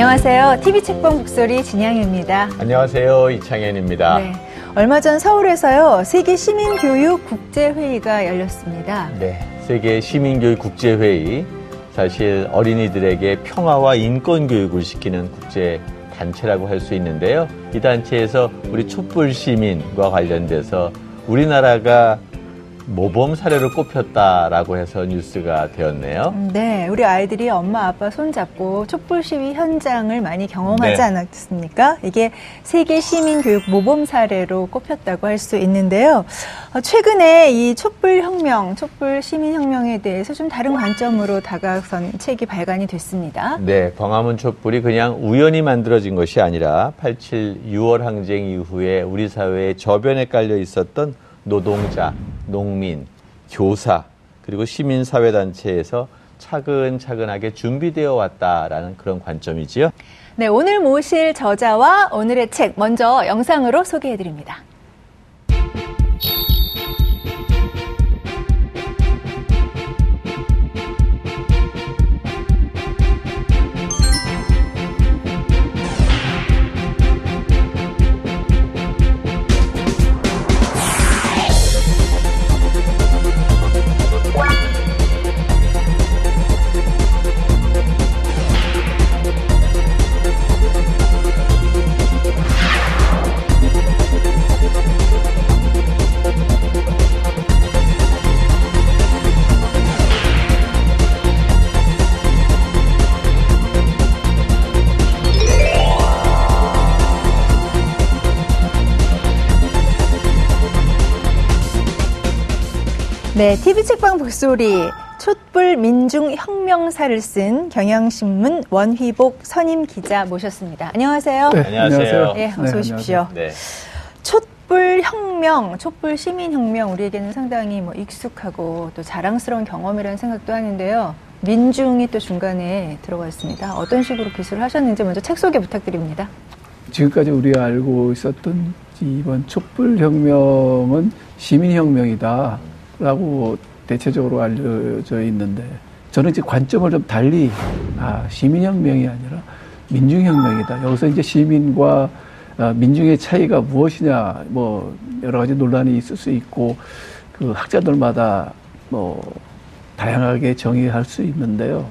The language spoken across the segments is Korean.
안녕하세요. TV 책방 북소리 진양입니다. 안녕하세요. 이창현입니다. 네. 얼마 전 서울에서요. 세계 시민교육 국제회의가 열렸습니다. 네. 세계 시민교육 국제회의. 사실 어린이들에게 평화와 인권 교육을 시키는 국제 단체라고 할 수 있는데요. 이 단체에서 우리 촛불 시민과 관련돼서 우리나라가 모범 사례로 꼽혔다라고 해서 뉴스가 되었네요. 음, 네, 우리 아이들이 엄마 아빠 손잡고 촛불 시위 현장을 많이 경험하지 네. 않았습니까? 이게 세계 시민 교육 모범 사례로 꼽혔다고 할 수 있는데요. 어, 최근에 이 촛불 혁명, 촛불 시민 혁명에 대해서 좀 다른 관점으로 다가선 책이 발간이 됐습니다. 네, 광화문 촛불이 그냥 우연히 만들어진 것이 아니라 87 6월 항쟁 이후에 우리 사회에 저변에 깔려 있었던 노동자, 농민, 교사, 그리고 시민사회단체에서 차근차근하게 준비되어 왔다라는 그런 관점이지요. 네, 오늘 모실 저자와 오늘의 책 먼저 영상으로 소개해 드립니다. 네, TV 책방 북소리 촛불 민중 혁명사를 쓴 경향신문 원휘복 선임 기자 모셨습니다. 안녕하세요. 네, 안녕하세요. 네, 어서 네, 오십시오. 네. 촛불 혁명, 촛불 시민 혁명 우리에게는 상당히 뭐 익숙하고 또 자랑스러운 경험이라는 생각도 하는데요. 민중이 또 중간에 들어가 있습니다. 어떤 식으로 기술을 하셨는지 먼저 책 소개 부탁드립니다. 지금까지 우리가 알고 있었던 이번 촛불 혁명은 시민 혁명이다. 라고 대체적으로 알려져 있는데 저는 이제 관점을 좀 달리 아 시민혁명이 아니라 민중혁명이다. 여기서 이제 시민과 아, 민중의 차이가 무엇이냐 뭐 여러 가지 논란이 있을 수 있고 그 학자들마다 뭐 다양하게 정의할 수 있는데요.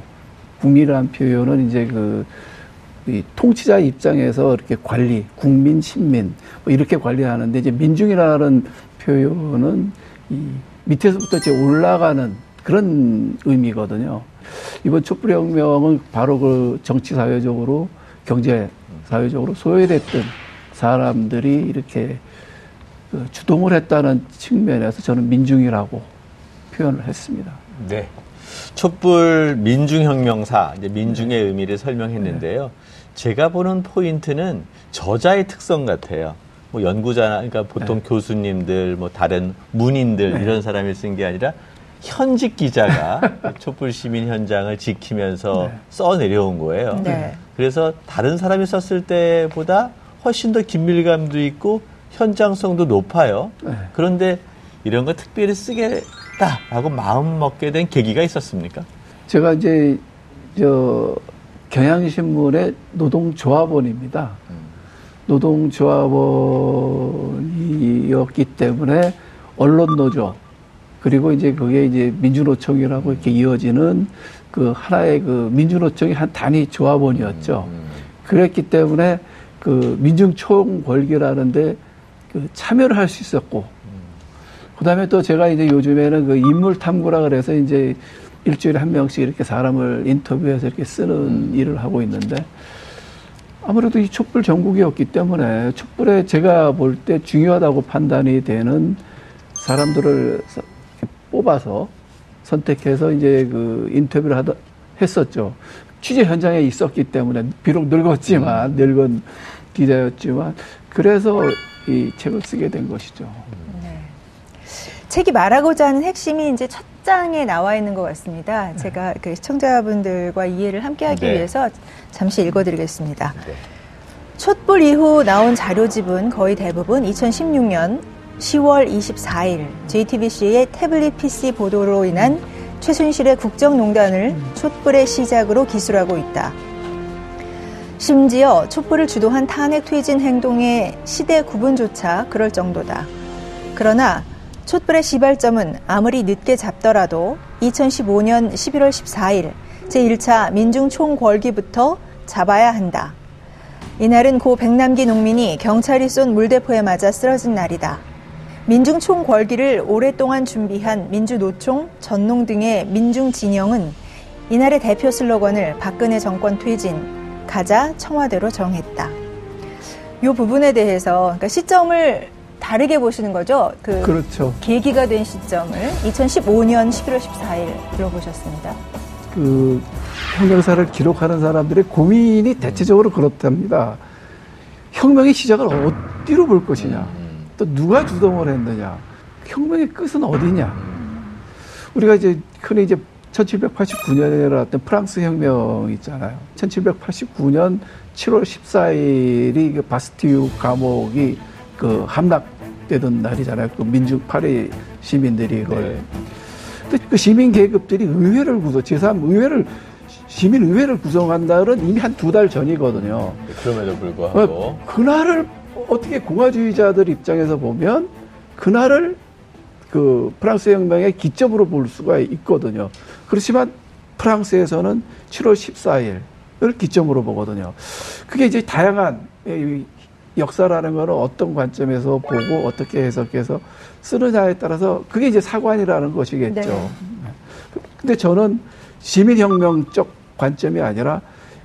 국민이라는 표현은 이제 그이 통치자 입장에서 이렇게 관리, 국민, 신민 뭐 이렇게 관리하는데 이제 민중이라는 표현은 이 밑에서부터 이제 올라가는 그런 의미거든요. 이번 촛불혁명은 바로 그 정치 사회적으로 경제 사회적으로 소외됐던 사람들이 이렇게 그 주동을 했다는 측면에서 저는 민중이라고 표현을 했습니다. 네. 촛불 민중혁명사, 이제 민중의 네. 의미를 설명했는데요. 네. 제가 보는 포인트는 저자의 특성 같아요. 뭐 연구자나 그러니까 보통 네. 교수님들 뭐 다른 문인들 네. 이런 사람이 쓴 게 아니라 현직 기자가 촛불 시민 현장을 지키면서 네. 써 내려온 거예요. 네. 그래서 다른 사람이 썼을 때보다 훨씬 더 긴밀감도 있고 현장성도 높아요. 네. 그런데 이런 거 특별히 쓰겠다라고 마음 먹게 된 계기가 있었습니까? 제가 이제 저 경향신문의 노동조합원입니다. 음. 노동조합원이었기 때문에 언론노조 그리고 이제 그게 이제 민주노총이라고 이렇게 이어지는 그 하나의 그 민주노총이 한 단위 조합원이었죠. 음, 음. 그랬기 때문에 그 민중총궐기라는데 그 참여를 할 수 있었고, 그 다음에 또 제가 이제 요즘에는 그 인물 탐구라 그래서 이제 일주일에 한 명씩 이렇게 사람을 인터뷰해서 이렇게 쓰는 일을 하고 있는데, 아무래도 이 촛불 전국이었기 때문에 촛불에 제가 볼 때 중요하다고 판단이 되는 사람들을 뽑아서 선택해서 이제 그 인터뷰를 하다 했었죠. 취재 현장에 있었기 때문에 비록 늙었지만 음. 늙은 기자였지만 그래서 이 책을 쓰게 된 것이죠. 네. 책이 말하고자 하는 핵심이 이제 첫 장에 나와 있는 것 같습니다. 네. 제가 그 시청자분들과 이해를 함께하기 네. 위해서 잠시 읽어드리겠습니다. 네. 촛불 이후 나온 자료집은 거의 대부분 2016년 10월 24일 JTBC의 태블릿 PC 보도로 인한 최순실의 국정농단을 음. 촛불의 시작으로 기술하고 있다. 심지어 촛불을 주도한 탄핵 퇴진 행동의 시대 구분조차 그럴 정도다. 그러나 촛불의 시발점은 아무리 늦게 잡더라도 2015년 11월 14일 제1차 민중총궐기부터 잡아야 한다. 이날은 고 백남기 농민이 경찰이 쏜 물대포에 맞아 쓰러진 날이다. 민중총궐기를 오랫동안 준비한 민주노총, 전농 등의 민중진영은 이날의 대표 슬로건을 박근혜 정권 퇴진, 가자 청와대로 정했다. 이 부분에 대해서 그러니까 시점을 다르게 보시는 거죠. 그 그렇죠. 계기가 된 시점을 2015년 11월 14일 들어보셨습니다. 그 혁명사를 기록하는 사람들의 고민이 대체적으로 그렇답니다. 혁명의 시작을 어디로 볼 것이냐, 또 누가 주동을 했느냐, 혁명의 끝은 어디냐. 우리가 이제 흔히 이제 1789년에 일어났던 프랑스 혁명 있잖아요. 1789년 7월 14일이 그 바스티유 감옥이 그 함락 되던 날이잖아요. 그 민중 파리 시민들이 그걸. 네. 근데 그 시민 계급들이 의회를 구성, 제3 의회를 시민 의회를 구성한 날은 이미 한 두 달 전이거든요. 그럼에도 불구하고 어, 그날을 어떻게 공화주의자들 입장에서 보면 그날을 그 프랑스 혁명의 기점으로 볼 수가 있거든요. 그렇지만 프랑스에서는 7월 14일을 기점으로 보거든요. 그게 이제 다양한 역사라는 거는 어떤 관점에서 보고 어떻게 해석해서 쓰느냐에 따라서 그게 이제 사관이라는 것이겠죠. 네. 근데 저는 시민혁명적 관점이 아니라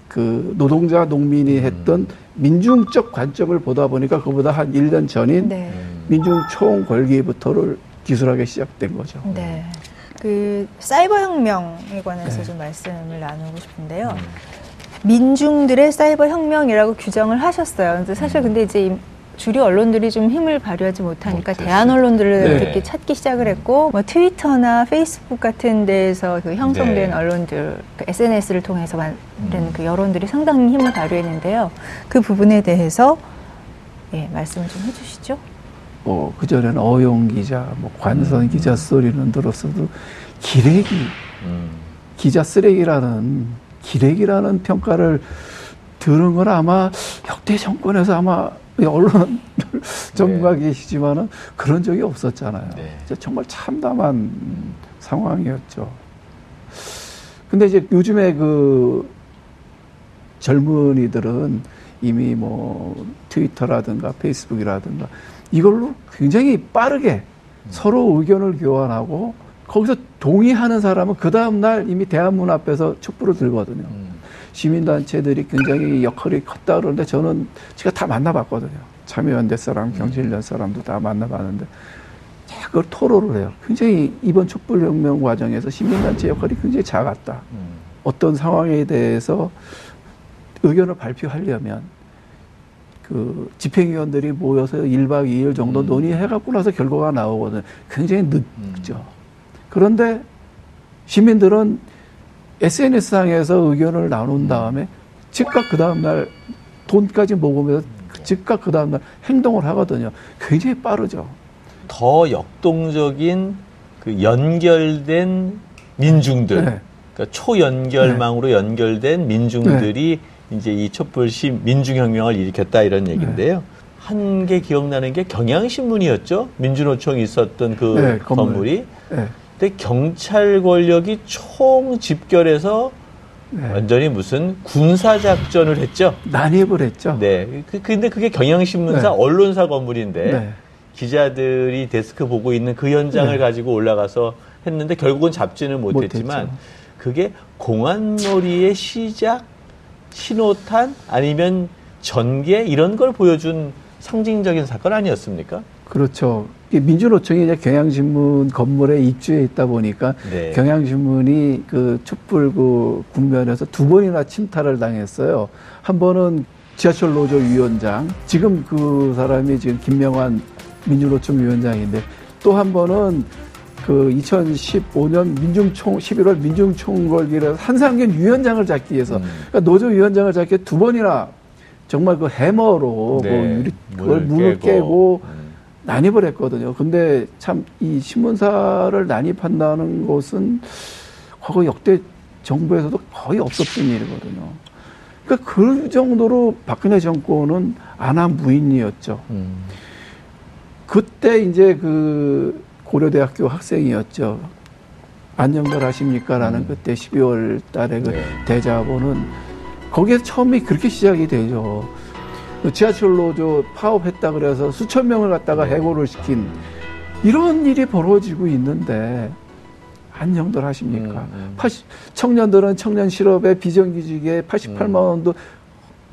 그 노동자 농민이 했던 음. 민중적 관점을 보다 보니까 그보다 한 1년 전인 네. 민중 총궐기부터를 기술하게 시작된 거죠. 네. 그 사이버 혁명에 관해서 네. 좀 말씀을 나누고 싶은데요. 음. 민중들의 사이버 혁명이라고 규정을 하셨어요. 근데 사실 음. 근데 이제 주류 언론들이 좀 힘을 발휘하지 못하니까 못했어. 대한 언론들을 네. 이렇게 찾기 시작을 했고 뭐 트위터나 페이스북 같은 데에서 그 형성된 네. 언론들 그 SNS를 통해서 만든 음. 그 여론들이 상당히 힘을 발휘했는데요. 그 부분에 대해서 예, 말씀을 좀 해주시죠. 뭐 그전에는 어용 기자, 뭐 관선 음. 기자 소리는 들었어도 기레기, 음. 기자 쓰레기라는 기레기라는 평가를 들은 건 아마 역대 정권에서 아마 언론 전문가 네. 계시지만은 그런 적이 없었잖아요. 네. 정말 참담한 상황이었죠. 근데 이제 요즘에 그 젊은이들은 이미 뭐 트위터라든가 페이스북이라든가 이걸로 굉장히 빠르게 음. 서로 의견을 교환하고 거기서 동의하는 사람은 그 다음날 이미 대한문 앞에서 촛불을 들거든요. 음. 시민단체들이 굉장히 역할이 컸다 그러는데 저는 제가 다 만나봤거든요. 참여연대 사람, 음. 경실련 사람도 다 만나봤는데 그걸 토로를 해요. 굉장히 이번 촛불혁명 과정에서 시민단체 역할이 굉장히 작았다. 음. 어떤 상황에 대해서 의견을 발표하려면 그 집행위원들이 모여서 1박 2일 정도 음. 논의해갖고 나서 결과가 나오거든요. 굉장히 늦죠. 음. 그런데 시민들은 SNS상에서 의견을 나눈 다음에 즉각 그 다음날 돈까지 모으면서 즉각 그 다음날 행동을 하거든요. 굉장히 빠르죠. 더 역동적인 그 연결된 민중들, 네. 그러니까 초연결망으로 네. 연결된 민중들이 네. 이제 이 촛불 시 민중혁명을 일으켰다 이런 얘기인데요. 네. 한게 기억나는 게 경향신문이었죠. 민주노총이 있었던 그 네, 건물이. 네. 근데 경찰 권력이 총 집결해서 네. 완전히 무슨 군사 작전을 했죠. 난입을 했죠. 네. 그, 근데 그게 경향신문사 네. 언론사 건물인데 네. 기자들이 데스크 보고 있는 그 현장을 네. 가지고 올라가서 했는데 결국은 잡지는 못했지만 못했죠. 그게 공안놀이의 시작, 신호탄 아니면 전개 이런 걸 보여준 상징적인 사건 아니었습니까? 그렇죠. 민주노총이 이제 경향신문 건물에 입주해 있다 보니까 네. 경향신문이 그 촛불 그 국면에서 두 번이나 침탈을 당했어요. 한 번은 지하철 노조 위원장, 지금 그 사람이 지금 김명환 민주노총 위원장인데 또 한 번은 그 2015년 민중총 11월 민중총궐기를 한상균 위원장을 잡기 위해서 음. 그러니까 노조 위원장을 잡기 두 번이나 정말 그 해머로 네. 뭐 유리 그걸 문을 깨고, 깨고 음. 난입을 했거든요. 근데 참 이 신문사를 난입한다는 것은 과거 역대 정부에서도 거의 없었던 일이거든요. 그러니까 그 정도로 박근혜 정권은 안하무인이었죠. 음. 그때 이제 그 고려대학교 학생이었죠. 안녕들 하십니까? 라는 음. 그때 12월 달에 그 네. 대자보는 거기에서 처음에 그렇게 시작이 되죠. 그 지하철로 저 파업했다 그래서 수천 명을 갖다가 네. 해고를 시킨 이런 일이 벌어지고 있는데 안녕들 하십니까? 음, 음. 80, 청년들은 청년 실업에 비정규직에 88만 음. 원도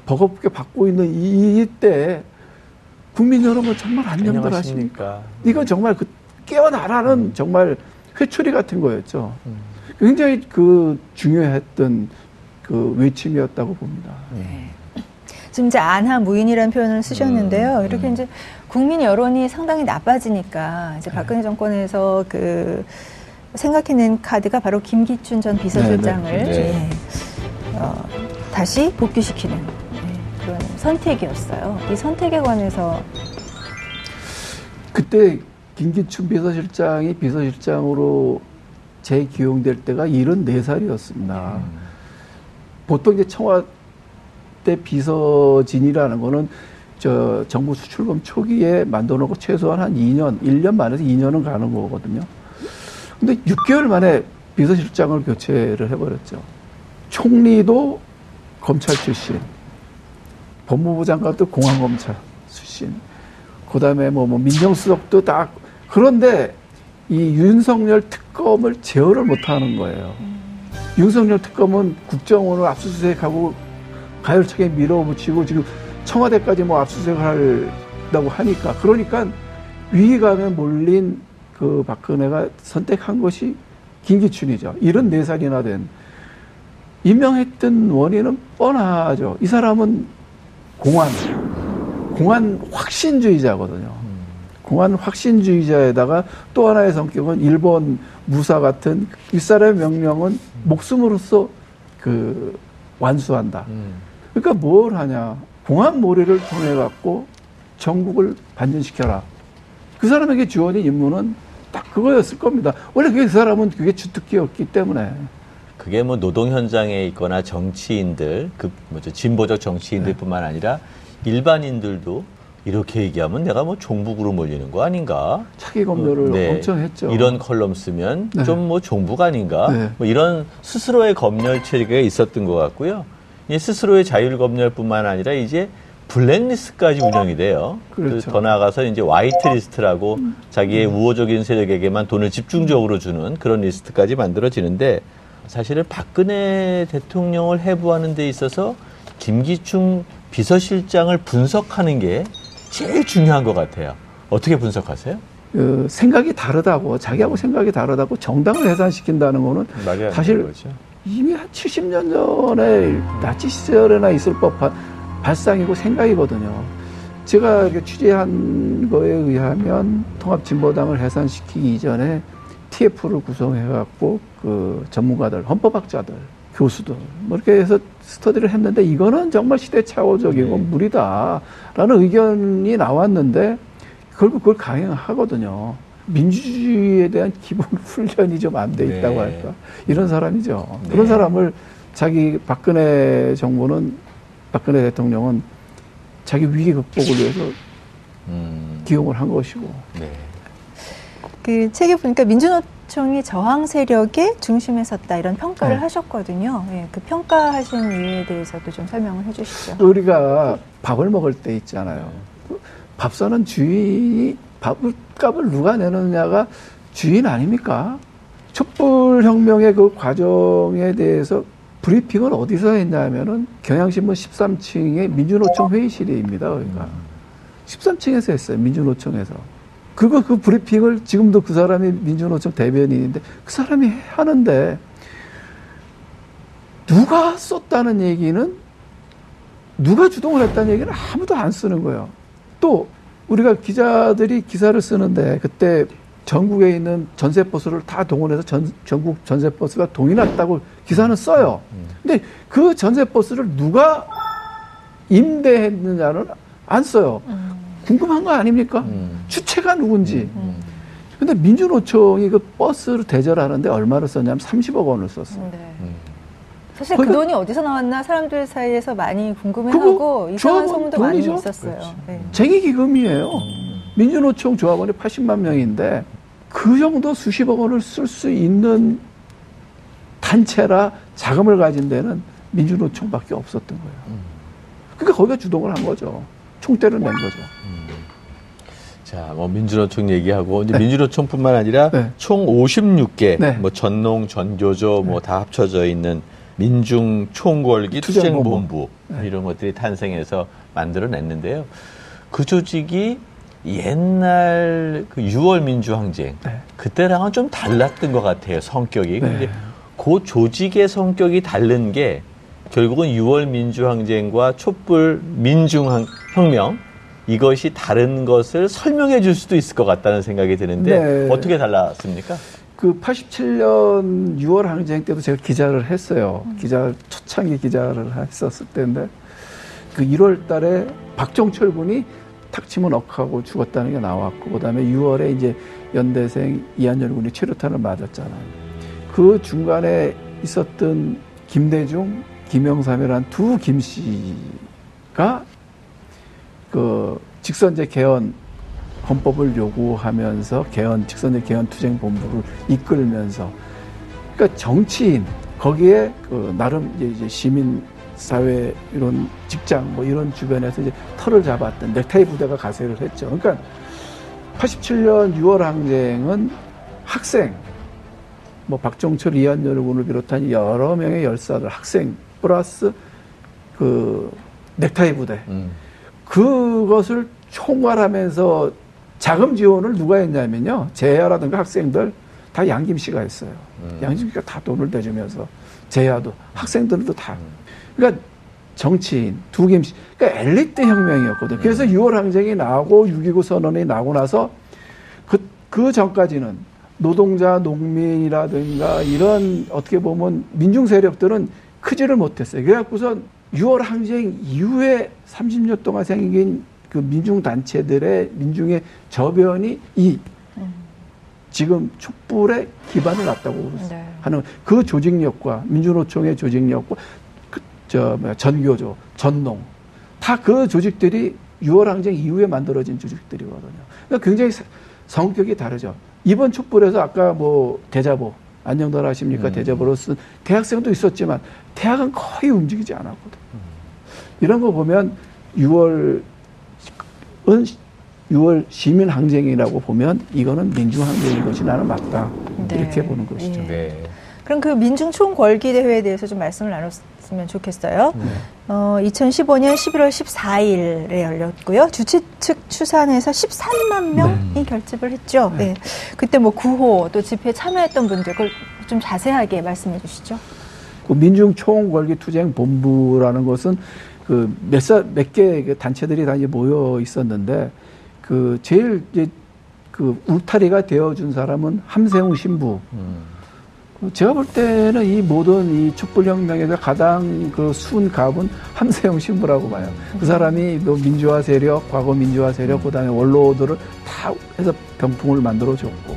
버겁게 받고 있는 이- 이때 국민 여러분 정말 안녕들 하십니까? 이거 정말 그 깨어나라는 음. 정말 회초리 같은 거였죠. 음. 굉장히 그 중요했던 그 외침이었다고 봅니다. 지금 이제 안하 무인이라는 표현을 쓰셨는데요. 음, 이렇게 음. 이제 국민 여론이 상당히 나빠지니까 네. 이제 박근혜 정권에서 그 생각해낸 카드가 바로 김기춘 전 비서실장을 네, 네, 네. 예, 어, 다시 복귀시키는 예, 그런 선택이었어요. 이 선택에 관해서 그때 김기춘 비서실장이 비서실장으로 재기용될 때가 74살이었습니다. 보통 이제 청와 대 비서진이라는 거는 저 정부 수출범 초기에 만들어 놓고 최소한 한 2년, 1년 만에서 2년은 가는 거거든요. 근데 6개월 만에 비서실장을 교체를 해버렸죠. 총리도 검찰 출신, 법무부 장관도 공안검찰 출신, 그 다음에 뭐, 뭐 민정수석도 다 그런데 이 윤석열 특검을 제어를 못하는 거예요. 윤석열 특검은 국정원을 압수수색하고 가열차게 밀어붙이고 지금 청와대까지 뭐 압수수색을 한다고 하니까 그러니까 위기감에 몰린 그 박근혜가 선택한 것이 김기춘이죠. 74살이나 된 임명했던 원인은 뻔하죠. 이 사람은 공안, 공안 확신주의자거든요. 공안 확신주의자에다가 또 하나의 성격은 일본 무사 같은 윗사람의 명령은 목숨으로서 그 완수한다. 음. 그러니까 뭘 하냐. 공안 모래를 통해 갖고 전국을 반전시켜라. 그 사람에게 주어진 임무는 딱 그거였을 겁니다. 원래 그게 그 사람은 그게 주특기였기 때문에. 그게 뭐 노동 현장에 있거나 정치인들, 그 뭐죠 진보적 정치인들뿐만 아니라 일반인들도 이렇게 얘기하면 내가 뭐 종북으로 몰리는 거 아닌가? 차기 검열을 네. 엄청 했죠. 이런 컬럼 쓰면 네. 좀뭐 종북 아닌가? 네. 뭐 이런 스스로의 검열 체계가 있었던 것 같고요. 이 스스로의 자율 검열뿐만 아니라 이제 블랙리스트까지 운영이 돼요. 그렇죠. 더 나아가서 이제 화이트리스트라고 자기의 우호적인 세력에게만 돈을 집중적으로 주는 그런 리스트까지 만들어지는데 사실은 박근혜 대통령을 해부하는 데 있어서 김기춘 비서실장을 분석하는 게 제일 중요한 것 같아요. 어떻게 분석하세요? 그 생각이 다르다고 자기하고 생각이 다르다고 정당을 해산시킨다는 거는 사실. 이미 한 70년 전에 나치 시절에나 있을 법한 발상이고 생각이거든요. 제가 취재한 거에 의하면 통합진보당을 해산시키기 이전에 TF를 구성해갖고 그 전문가들, 헌법학자들, 교수들 뭐 이렇게 해서 스터디를 했는데 이거는 정말 시대착오적이고 네. 무리다라는 의견이 나왔는데 결국 그걸 강행하거든요. 민주주의에 대한 기본 훈련이 좀 안 돼 있다고 네. 할까 이런 사람이죠. 네. 그런 사람을 자기 박근혜 정부는 박근혜 대통령은 자기 위기 극복을 위해서 음, 기용을 한 것이고 네. 그 책에 보니까 민주노총이 저항 세력의 중심에 섰다 이런 평가를 네. 하셨거든요. 예, 그 평가하신 이유에 대해서도 좀 설명을 해주시죠. 우리가 밥을 먹을 때 있잖아요. 밥 사는 주인이 밥값을 누가 내느냐가 주인 아닙니까? 촛불혁명의 그 과정에 대해서 브리핑을 어디서 했냐면은 경향신문 13층의 민주노총 회의실입니다. 그러니까 13층에서 했어요. 민주노총에서. 그거 그 브리핑을 지금도 그 사람이 민주노총 대변인인데 그 사람이 하는데 누가 썼다는 얘기는 누가 주동을 했다는 얘기는 아무도 안 쓰는 거예요. 또 우리가 기자들이 기사를 쓰는데 그때 전국에 있는 전세버스를 다 동원해서 전, 전국 전세버스가 동이 났다고 기사는 써요. 근데 그 전세버스를 누가 임대했느냐는 안 써요. 궁금한 거 아닙니까? 음. 주체가 누군지. 음. 근데 민주노총이 그 버스를 대절하는데 얼마를 썼냐면 30억 원을 썼어요. 네. 음. 사실 그 그러니까 돈이 어디서 나왔나 사람들 사이에서 많이 궁금해하고 이상한 조합원 소문도 많이? 있었어요. 네. 쟁의 기금이에요. 민주노총 조합원이 80만 명인데 그 정도 수십억 원을 쓸 수 있는 단체라 자금을 가진 데는 민주노총밖에 없었던 거예요. 그러니까 거기가 주동을 한 거죠. 총대를 낸 거죠. 자, 뭐 민주노총 얘기하고 이제 민주노총뿐만 아니라 네. 총 56개 네. 뭐 전농, 전교조 뭐 다 합쳐져 있는 민중 총궐기 투쟁본부. 투쟁본부 이런 것들이 탄생해서 만들어냈는데요. 그 조직이 옛날 그 6월 민주항쟁 네. 그때랑은 좀 달랐던 것 같아요 성격이. 네. 근데 그 조직의 성격이 다른 게 결국은 6월 민주항쟁과 촛불 민중혁명 이것이 다른 것을 설명해 줄 수도 있을 것 같다는 생각이 드는데 네. 어떻게 달랐습니까? 그 87년 6월 항쟁 때도 제가 기자를 했어요. 기자 초창기 기자를 했었을 때인데 그 1월 달에 박정철 군이 탁 치면 억하고 죽었다는 게 나왔고 그다음에 6월에 이제 연대생 이한열 군이 최루탄을 맞았잖아요. 그 중간에 있었던 김대중, 김영삼이라는 두 김씨가 그 직선제 개헌 헌법을 요구하면서 개헌 직선제 개헌 투쟁 본부를 이끌면서 그러니까 정치인 거기에 그 나름 이제, 시민 사회 이런 직장 뭐 이런 주변에서 이제 털을 잡았던 넥타이 부대가 가세를 했죠. 그러니까 87년 6월 항쟁은 학생 뭐 박정철 이한열 군을 비롯한 여러 명의 열사들 학생 플러스 그 넥타이 부대 음. 그것을 총괄하면서 자금 지원을 누가 했냐면요. 제야라든가 학생들 다 양김 씨가 했어요. 음. 양김 씨가 다 돈을 대주면서 제야도 학생들도 다. 그러니까 정치인 두 김 씨. 그러니까 엘리트 혁명이었거든요. 그래서 6월 항쟁이 나오고 6.29 선언이 나고 나서 그, 그 전까지는 노동자, 농민이라든가 이런 어떻게 보면 민중 세력들은 크지를 못했어요. 그래갖고서 6월 항쟁 이후에 30년 동안 생긴 그 민중 단체들의 민중의 저변이 이 지금 촛불에 기반을 놨다고 네. 하는 그 조직력과 민주노총의 조직력과 그 저 뭐야 전교조, 전농 다 그 조직들이 6월 항쟁 이후에 만들어진 조직들이거든요. 그러니까 굉장히 사- 성격이 다르죠. 이번 촛불에서 아까 뭐 대자보 안녕들 하십니까 음. 대자보로 쓴 대학생도 있었지만 대학은 거의 움직이지 않았거든. 이런 거 보면 6월은 6월 시민 항쟁이라고 보면 이거는 민중 항쟁인 것이 나는 맞다 네. 이렇게 보는 것이죠. 예. 네. 그럼 그 민중 총궐기 대회에 대해서 좀 말씀을 나눴으면 좋겠어요. 네. 어, 2015년 11월 14일에 열렸고요. 주최 측 추산해서 13만 명이 결집을 했죠. 네. 그때 뭐 구호 또 집회에 참여했던 분들 그걸 좀 자세하게 말씀해 주시죠. 그 민중 총궐기 투쟁 본부라는 것은 그 그몇몇 개 단체들이 다 이제 모여 있었는데 그 제일 이제 그 울타리가 되어준 사람은 함세웅 신부. 음. 그 제가 볼 때는 이 모든 이 촛불혁명에서 가장 그 순갑은 함세웅 신부라고 봐요. 그 사람이 뭐 민주화 세력, 과거 민주화 세력, 그 다음에 원로들을 다 해서 병풍을 만들어줬고,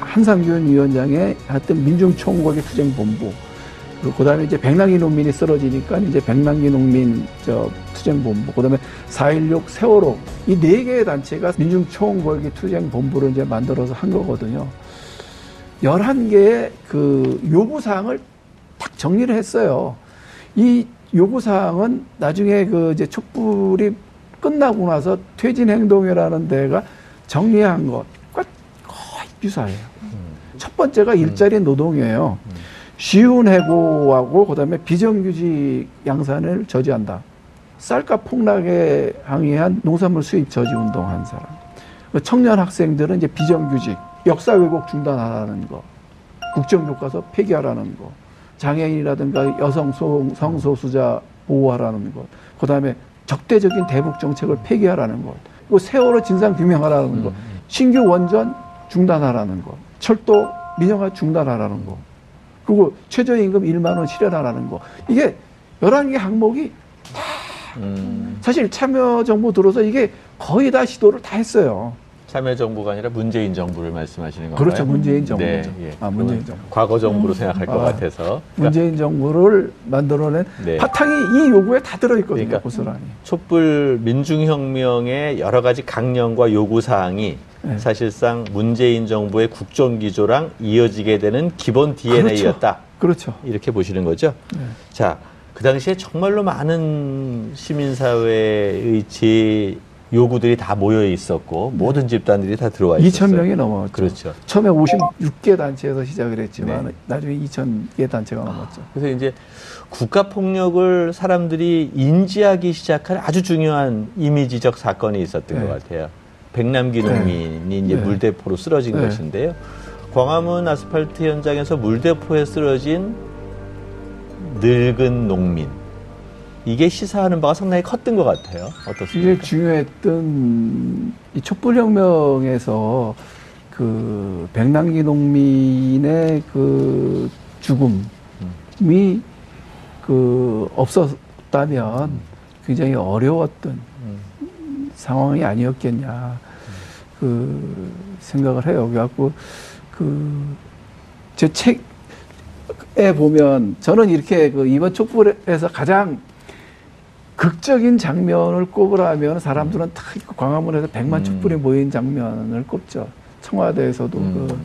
한상균 위원장의 하여튼 민중총궐기 투쟁본부, 그 다음에 이제 백남기 농민이 쓰러지니까 이제 백남기 농민 저 투쟁본부, 그 다음에 4.16 세월호, 이 네 개의 단체가 민중총궐기 투쟁본부를 이제 만들어서 한 거거든요. 11개의 그 요구사항을 딱 정리를 했어요. 이 요구사항은 나중에 그 이제 촛불이 끝나고 나서 퇴진행동이라는 데가 정리한 것과 거의 유사해요. 첫 번째가 일자리 노동이에요. 쉬운 해고하고 그다음에 비정규직 양산을 저지한다. 쌀값 폭락에 항의한 농산물 수입 저지 운동한 사람. 그 청년 학생들은 이제 비정규직, 역사 왜곡 중단하라는 거, 국정교과서 폐기하라는 거, 장애인이라든가 여성 소- 성소수자 보호하라는 것, 그 다음에 적대적인 대북 정책을 폐기하라는 것, 그리고 세월호 진상 규명하라는 것, 신규 원전 중단하라는 것, 철도 민영화 중단하라는 것, 그리고 최저임금 1만 원 실현하라는 거. 이게 11개 항목이 음. 사실 참여정부 들어서 이게 거의 다 시도를 다 했어요. 참여정부가 아니라 문재인 정부를 말씀하시는 건가요? 그렇죠. 문재인 정부죠. 네, 예. 아, 문재인 정부. 과거 정부로 생각할 것 아, 같아서. 그러니까 문재인 정부를 만들어낸 네. 바탕이 이 요구에 다 들어있거든요. 그러니까 고스란히. 촛불 민중혁명의 여러 가지 강령과 요구 사항이 네. 사실상 문재인 정부의 국정 기조랑 이어지게 되는 기본 DNA였다. 그렇죠. 이렇게 보시는 거죠. 네. 자, 그 당시에 정말로 많은 시민사회의 제 요구들이 다 모여 있었고 모든 집단들이 다 들어와 있었어요. 2천 명이 넘었죠. 그렇죠. 처음에 56개 단체에서 시작을 했지만 네. 나중에 2천 개 단체가 넘었죠. 그래서 이제 국가 폭력을 사람들이 인지하기 시작한 아주 중요한 이미지적 사건이 있었던 네. 것 같아요. 백남기 농민이 이제 네. 물대포로 쓰러진 네. 것인데요. 광화문 아스팔트 현장에서 물대포에 쓰러진 늙은 농민. 이게 시사하는 바가 상당히 컸던 것 같아요. 어떻습니까? 이게 중요했던 이 촛불혁명에서 그 백남기 농민의 그 죽음이 그 없었다면 굉장히 어려웠던 음. 상황이 아니었겠냐 그 생각을 해요. 그래갖고 그제 책에 보면 저는 이렇게 그 이번 촛불에서 가장 극적인 장면을 꼽으라면 사람들은 다 광화문에서 백만 음. 촛불이 모인 장면을 꼽죠. 청와대에서도 음. 그,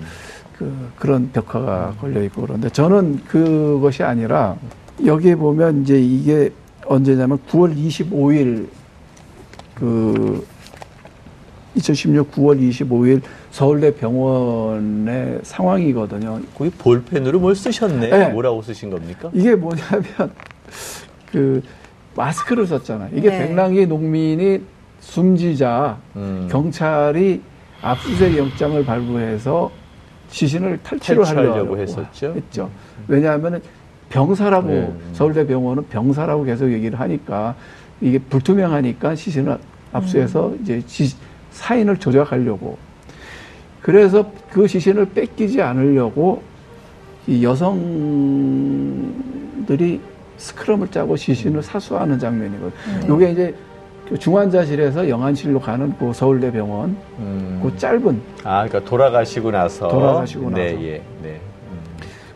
그 그런 벽화가 걸려 있고 그런데 저는 그것이 아니라 여기에 보면 이제 이게 언제냐면 9월 25일 그 2016 9월 25일 서울대 병원의 상황이거든요. 거기 볼펜으로 뭘 쓰셨네. 네. 뭐라고 쓰신 겁니까? 이게 뭐냐면 그 마스크를 썼잖아요. 이게 네. 백랑기 농민이 숨지자 음. 경찰이 압수수색 영장을 발부해서 시신을 탈취를 탈취하려고 하려고 했었죠. 했죠. 왜냐하면 병사라고 네. 서울대 병원은 병사라고 계속 얘기를 하니까 이게 불투명하니까 시신을 압수해서 이제 지- 사인을 조작하려고 그래서 그 시신을 뺏기지 않으려고 이 여성들이 스크럼을 짜고 시신을 사수하는 장면이거든요. 네. 요게 이제 그 중환자실에서 영안실로 가는 그 서울대 병원 음. 그 짧은 아, 그러니까 돌아가시고 나서. 돌아가시고 네, 나서. 예, 네.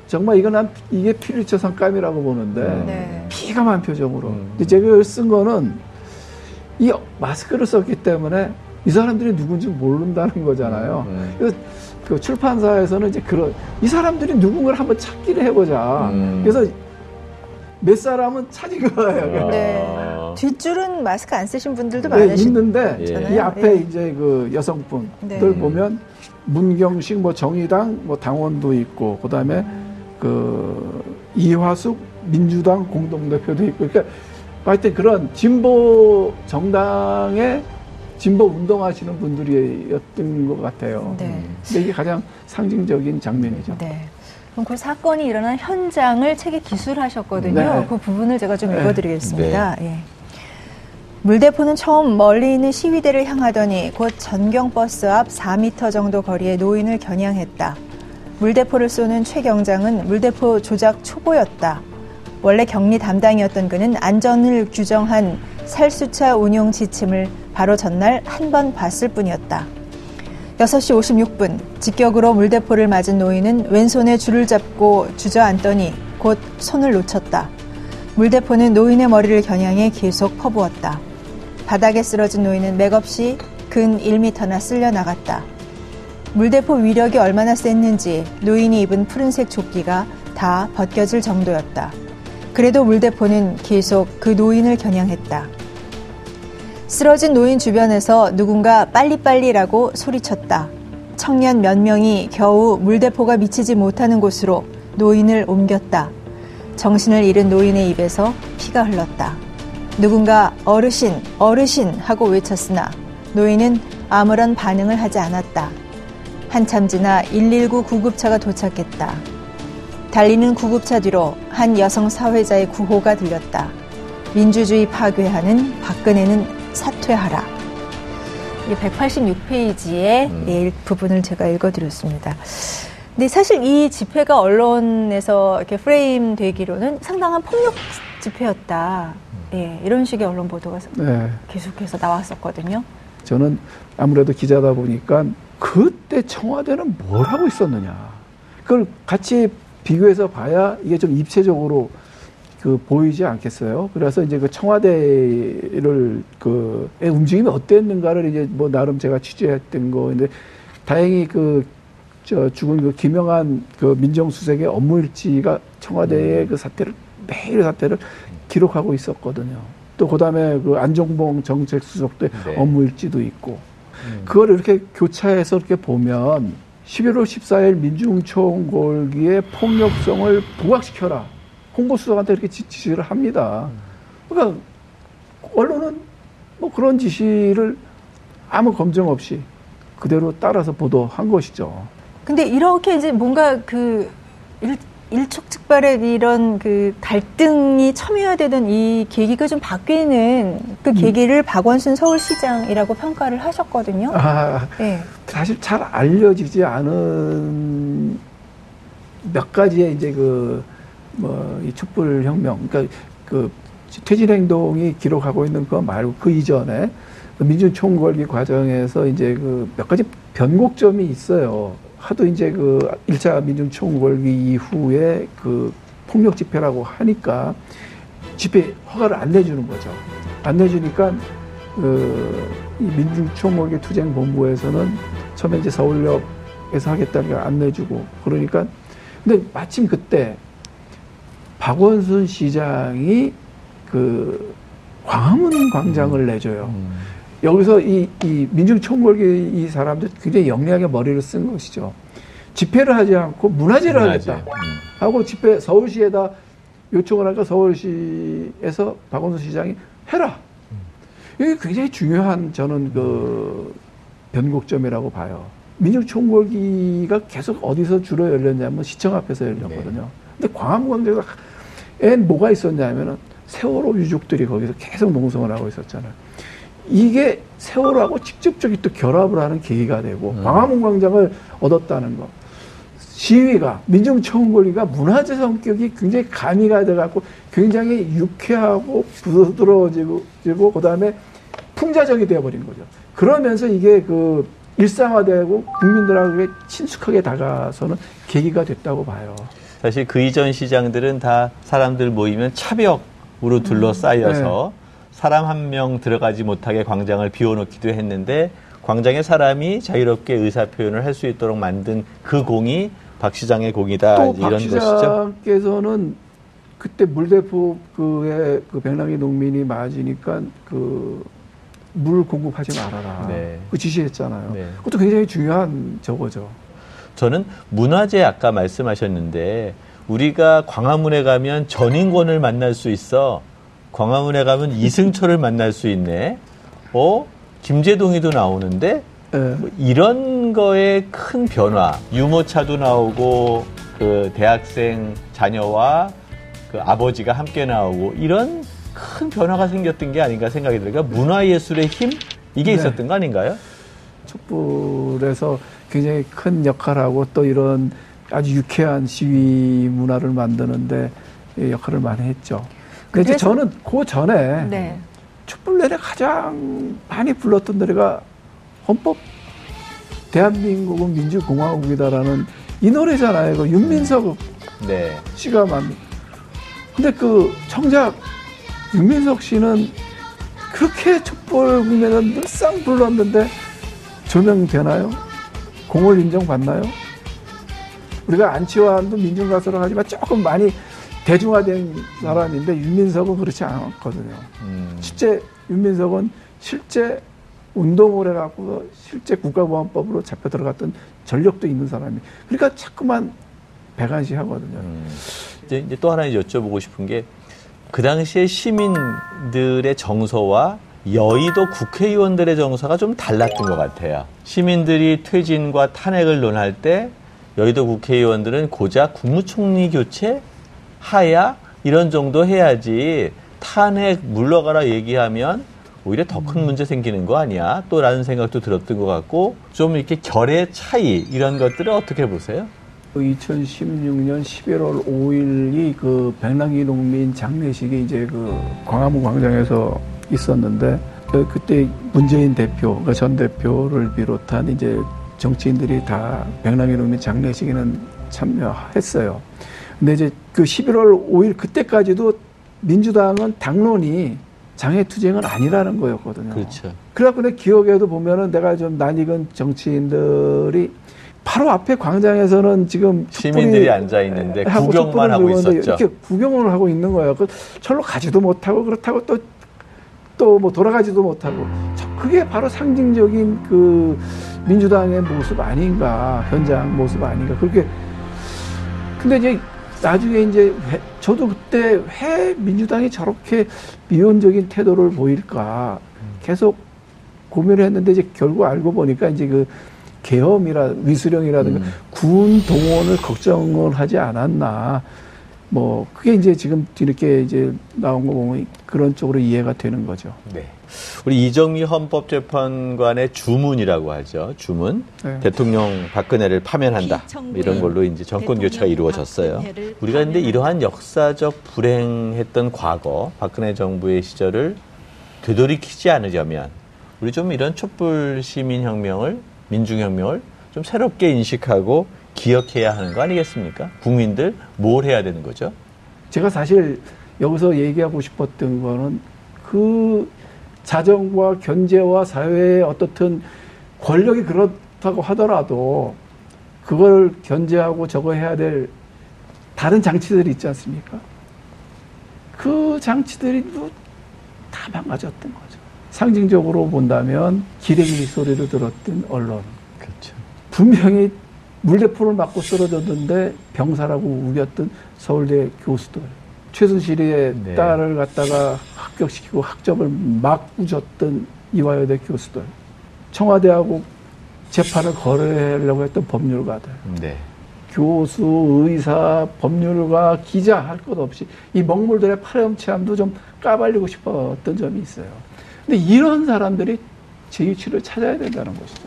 정말 이건 난 이게 피리처 상감이라고 보는데 음. 네. 피가 만 표정으로. 음. 근데 제가 이걸 쓴 거는 이 마스크를 썼기 때문에 이 사람들이 누군지 모른다는 거잖아요. 음. 그래서 그 출판사에서는 이제 그런 이 사람들이 누군가를 한번 찾기를 해보자. 음. 그래서 몇 사람은 찾은 거예요. 네. 아. 뒷줄은 마스크 안 쓰신 분들도 네, 많으시 있는데 예. 이 앞에 이제 그 여성분들 네. 보면 문경식 뭐 정의당 뭐 당원도 있고 그다음에 그 이화숙 민주당 공동대표도 있고 그러니까 하여튼 그런 진보 정당의 진보 운동하시는 분들이었던 것 같아요. 네. 근데 이게 가장 상징적인 장면이죠. 네. 그럼 그 사건이 일어난 현장을 책에 기술하셨거든요. 네. 그 부분을 제가 좀 네. 읽어드리겠습니다. 예. 물대포는 처음 멀리 있는 시위대를 향하더니 곧 전경버스 앞 4미터 정도 거리의 노인을 겨냥했다. 물대포를 쏘는 최 경장은 물대포 조작 초보였다. 원래 격리 담당이었던 그는 안전을 규정한 살수차 운용 지침을 바로 전날 한 번 봤을 뿐이었다. 6시 56분 직격으로 물대포를 맞은 노인은 왼손에 줄을 잡고 주저앉더니 곧 손을 놓쳤다. 물대포는 노인의 머리를 겨냥해 계속 퍼부었다. 바닥에 쓰러진 노인은 맥없이 근 1미터나 쓸려 나갔다. 물대포 위력이 얼마나 셌는지 노인이 입은 푸른색 조끼가 다 벗겨질 정도였다. 그래도 물대포는 계속 그 노인을 겨냥했다. 쓰러진 노인 주변에서 누군가 빨리빨리라고 소리쳤다. 청년 몇 명이 겨우 물대포가 미치지 못하는 곳으로 노인을 옮겼다. 정신을 잃은 노인의 입에서 피가 흘렀다. 누군가 어르신, 어르신 하고 외쳤으나 노인은 아무런 반응을 하지 않았다. 한참 지나 119 구급차가 도착했다. 달리는 구급차 뒤로 한 여성 사회자의 구호가 들렸다. 민주주의 파괴하는 박근혜는 사퇴하라. 이 186페이지의 음. 부분을 제가 읽어드렸습니다. 근데 사실 이 집회가 언론에서 이렇게 프레임 되기로는 상당한 폭력 집회였다. 예, 이런 식의 언론 보도가 네. 계속해서 나왔었거든요. 저는 아무래도 기자다 보니까 그때 청와대는 뭘 하고 있었느냐. 그걸 같이 비교해서 봐야 이게 좀 입체적으로 그 보이지 않겠어요. 그래서 이제 그 청와대를 그 움직임이 어땠는가를 이제 뭐 나름 제가 취재했던 거인데 다행히 그 저 죽은 그 김영한 그 민정수석의 업무 일지가 청와대의 음. 그 사태를 매일 사태를 기록하고 있었거든요. 또 그다음에 그 안종봉 정책수석도 네. 업무 일지도 있고 음. 그걸 이렇게 교차해서 이렇게 보면 11월 14일 민중총궐기의 폭력성을 부각시켜라. 홍보수석한테 이렇게 지시를 합니다. 그러니까 언론은 뭐 그런 지시를 아무 검증 없이 그대로 따라서 보도한 것이죠. 근데 이렇게 이제 뭔가 그 일, 일촉즉발의 이런 그 갈등이 첨예화되던 이 계기가 좀 바뀌는 그 음. 계기를 박원순 서울시장이라고 평가를 하셨거든요. 아, 네. 사실 잘 알려지지 않은 몇 가지의 이제 그 뭐 이 촛불 혁명, 그러니까 그 퇴진 행동이 기록하고 있는 거 말고 그 이전에 그 민주총궐기 과정에서 이제 그 몇 가지 변곡점이 있어요. 하도 이제 그 1차 민중총궐기 이후에 그 폭력 집회라고 하니까 집회 허가를 안 내주는 거죠. 안 내주니까 그이 민중총궐기 투쟁본부에서는 처음에 이제 서울역에서 하겠다는 걸안 내주고 그러니까 근데 마침 그때 박원순 시장이 그 광화문 광장을 음. 내줘요. 음. 여기서 이, 이 민중총궐기 이 사람들 굉장히 영리하게 머리를 쓴 것이죠. 집회를 하지 않고 문화제를 문화제. 하겠다. 음. 하고 집회 서울시에다 요청을 하니까 서울시에서 박원순 시장이 해라. 음. 이게 굉장히 중요한 저는 그 변곡점이라고 봐요. 민중총궐기가 계속 어디서 주로 열렸냐면 시청 앞에서 열렸거든요. 네. 근데 광화문광장에는 뭐가 있었냐면은 세월호 유족들이 거기서 계속 농성을 하고 있었잖아요. 이게 세월호하고 직접적인 또 결합을 하는 계기가 되고 음. 광화문 광장을 얻었다는 거. 시위가 민중청원 권리가 문화재 성격이 굉장히 가미가 돼갖고 굉장히 유쾌하고 부드러워지고 그다음에 풍자적이 되어버린 거죠. 그러면서 이게 그 일상화되고 국민들하고 친숙하게 다가서는 계기가 됐다고 봐요. 사실 그 이전 시장들은 다 사람들 모이면 차벽으로 둘러싸여서 음, 네. 사람 한 명 들어가지 못하게 광장을 비워놓기도 했는데 광장에 사람이 자유롭게 의사 표현을 할 수 있도록 만든 그 공이 박 시장의 공이다 이런 것이죠. 박 시장께서는 그때 물대포 그의 그 백남기 농민이 맞으니까 그 물 공급하지 말아라. 네. 그 지시했잖아요. 네. 그것도 굉장히 중요한 저거죠. 저는 문화재 아까 말씀하셨는데 우리가 광화문에 가면 전인권을 만날 수 있어. 광화문에 가면 이승철을 만날 수 있네. 어? 김재동이도 나오는데 네. 뭐 이런 거에 큰 변화. 유모차도 나오고 그 대학생 자녀와 그 아버지가 함께 나오고 이런 큰 변화가 생겼던 게 아닌가 생각이 들어요. 그러니까 문화예술의 힘 이게 네. 있었던 거 아닌가요? 촛불에서 굉장히 큰 역할하고 또 이런 아주 유쾌한 시위 문화를 만드는데 역할을 많이 했죠. 근데 저는 그 전에 네. 촛불 노래 가장 많이 불렀던 노래가 헌법 대한민국은 민주공화국이다라는 이 노래잖아요. 그 윤민석 네. 씨가 만. 근데 그 청작 윤민석 씨는 그렇게 촛불 국면은 늘상 불렀는데 조명되나요? 공을 인정받나요? 우리가 안치환도 민중가수로 하지만 조금 많이 대중화된 사람인데 윤민석은 그렇지 않았거든요. 음. 실제 윤민석은 실제 운동을 해갖고 실제 국가보안법으로 잡혀 들어갔던 전력도 있는 사람이. 그러니까 자꾸만 배관시 하거든요. 음. 이제, 이제 또 하나 여쭤보고 싶은 게 그 당시에 시민들의 정서와 여의도 국회의원들의 정서가 좀 달랐던 것 같아요. 시민들이 퇴진과 탄핵을 논할 때 여의도 국회의원들은 고작 국무총리 교체 하야 이런 정도 해야지 탄핵 물러가라 얘기하면 오히려 더 큰 문제 생기는 거 아니야? 또 라는 생각도 들었던 것 같고 좀 이렇게 결의 차이 이런 것들을 어떻게 보세요? 2016년 11월 5일이 그 백남기 농민 장례식이 이제 그 광화문 광장에서 있었는데 그, 그때 문재인 대표, 그러니까 전 대표를 비롯한 이제 정치인들이 다 백남기 농민 장례식에는 참여했어요. 근데 이제 그 11월 5일 그때까지도 민주당은 당론이 장애투쟁은 아니라는 거였거든요. 그렇죠. 그래갖고 내 기억에도 보면은 내가 좀 낯익은 정치인들이 바로 앞에 광장에서는 지금 시민들이 앉아 있는데 구경만 하고 있었죠. 이렇게 구경을 하고 있는 거예요. 그 절로 가지도 못하고 그렇다고 또 또 뭐 돌아가지도 못하고 그게 바로 상징적인 그 민주당의 모습 아닌가 현장 모습 아닌가 그렇게 근데 이제 나중에 이제 회, 저도 그때 왜 민주당이 저렇게 미온적인 태도를 보일까 계속 고민을 했는데 이제 결국 알고 보니까 이제 그 계엄이라 위수령이라든가 음. 군 동원을 걱정을 하지 않았나 뭐 그게 이제 지금 이렇게 이제 나온 거 보면 그런 쪽으로 이해가 되는 거죠. 네. 우리 이정미 헌법재판관의 주문이라고 하죠. 주문. 네. 대통령 박근혜를 파면한다. 이런 걸로 이제 정권 교체가 이루어졌어요. 우리가 근데 이러한 역사적 불행했던 과거, 박근혜 정부의 시절을 되돌이키지 않으려면 우리 좀 이런 촛불 시민 혁명을 민중 혁명을 좀 새롭게 인식하고 기억해야 하는 거 아니겠습니까? 국민들 뭘 해야 되는 거죠? 제가 사실 여기서 얘기하고 싶었던 거는 그 자정과 견제와 사회의 어떻든 권력이 그렇다고 하더라도 그걸 견제하고 저거 해야 될 다른 장치들이 있지 않습니까? 그 장치들이 다 망가졌던 거죠. 상징적으로 본다면 기레기 소리를 들었던 언론. 그렇죠. 분명히 물대포를 맞고 쓰러졌는데 병사라고 우겼던 서울대 교수들. 최순실의 네. 딸을 갖다가 합격시키고 학점을 막 우졌던 이화여대 교수들. 청와대하고 재판을 거래하려고 했던 법률가들. 네. 교수, 의사, 법률가, 기자 할 것 없이 이 먹물들의 파렴치함도 좀 까발리고 싶었던 점이 있어요. 근데 이런 사람들이 제 위치를 찾아야 된다는 것이죠.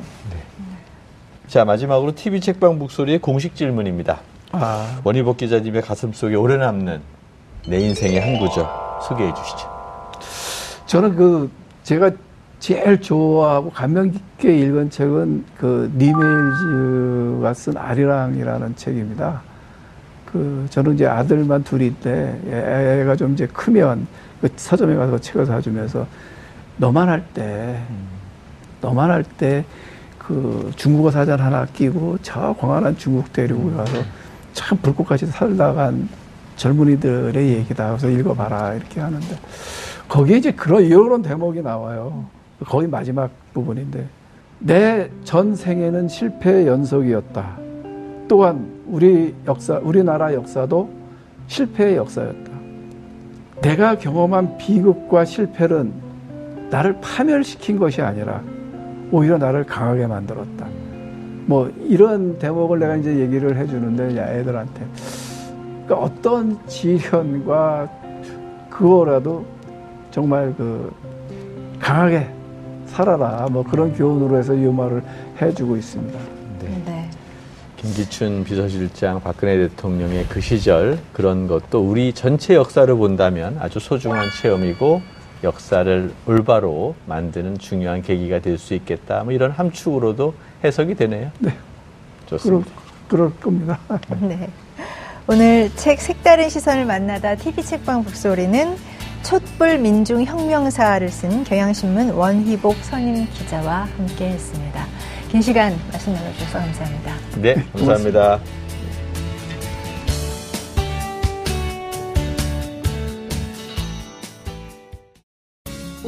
네. 자, 마지막으로 TV 책방 북소리의 공식 질문입니다. 아. 원희복 기자님의 가슴 속에 오래 남는 내 인생의 한 구절 소개해 주시죠. 저는 그 제가 제일 좋아하고 감명 깊게 읽은 책은 그 니메일즈가 쓴 아리랑이라는 책입니다. 그 저는 이제 아들만 둘인데 애가 좀 이제 크면 그 서점에 가서 책을 사주면서 너만 할 때, 너만 할 때, 그 중국어 사전 하나 끼고 저 광활한 중국 대륙에 가서 참 불꽃같이 살다간 젊은이들의 얘기다. 그래서 읽어봐라. 이렇게 하는데 거기에 이제 그런 이런 대목이 나와요. 거의 마지막 부분인데 내 전생에는 실패의 연속이었다. 또한 우리 역사, 우리나라 역사도 실패의 역사였다. 내가 경험한 비극과 실패는 나를 파멸시킨 것이 아니라 오히려 나를 강하게 만들었다. 뭐 이런 대목을 내가 이제 얘기를 해주는데 애들한테 그러니까 어떤 지련과 그거라도 정말 그 강하게 살아라 뭐 그런 교훈으로 해서 이 말을 해주고 있습니다. 네. 네. 김기춘 비서실장 박근혜 대통령의 그 시절 그런 것도 우리 전체 역사를 본다면 아주 소중한 체험이고 역사를 올바로 만드는 중요한 계기가 될 수 있겠다. 뭐 이런 함축으로도 해석이 되네요. 네. 좋습니다. 그럴, 그럴 겁니다. 네. 오늘 책 색다른 시선을 만나다 TV 책방 북소리는 촛불 민중 혁명사를 쓴 경향신문 원희복 선임 기자와 함께 했습니다. 긴 시간 말씀 나눠주셔서 감사합니다. 네, 감사합니다.